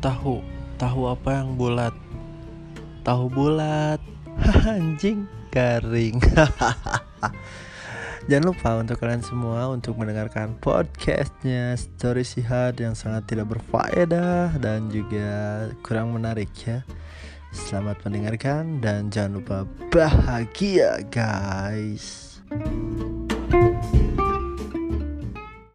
tahu tahu apa yang bulat. Tahu bulat. Anjing garing. Jangan lupa untuk kalian semua untuk mendengarkan podcastnya Story Sihat yang sangat tidak berfaedah dan juga kurang menarik ya. Selamat mendengarkan dan jangan lupa bahagia guys.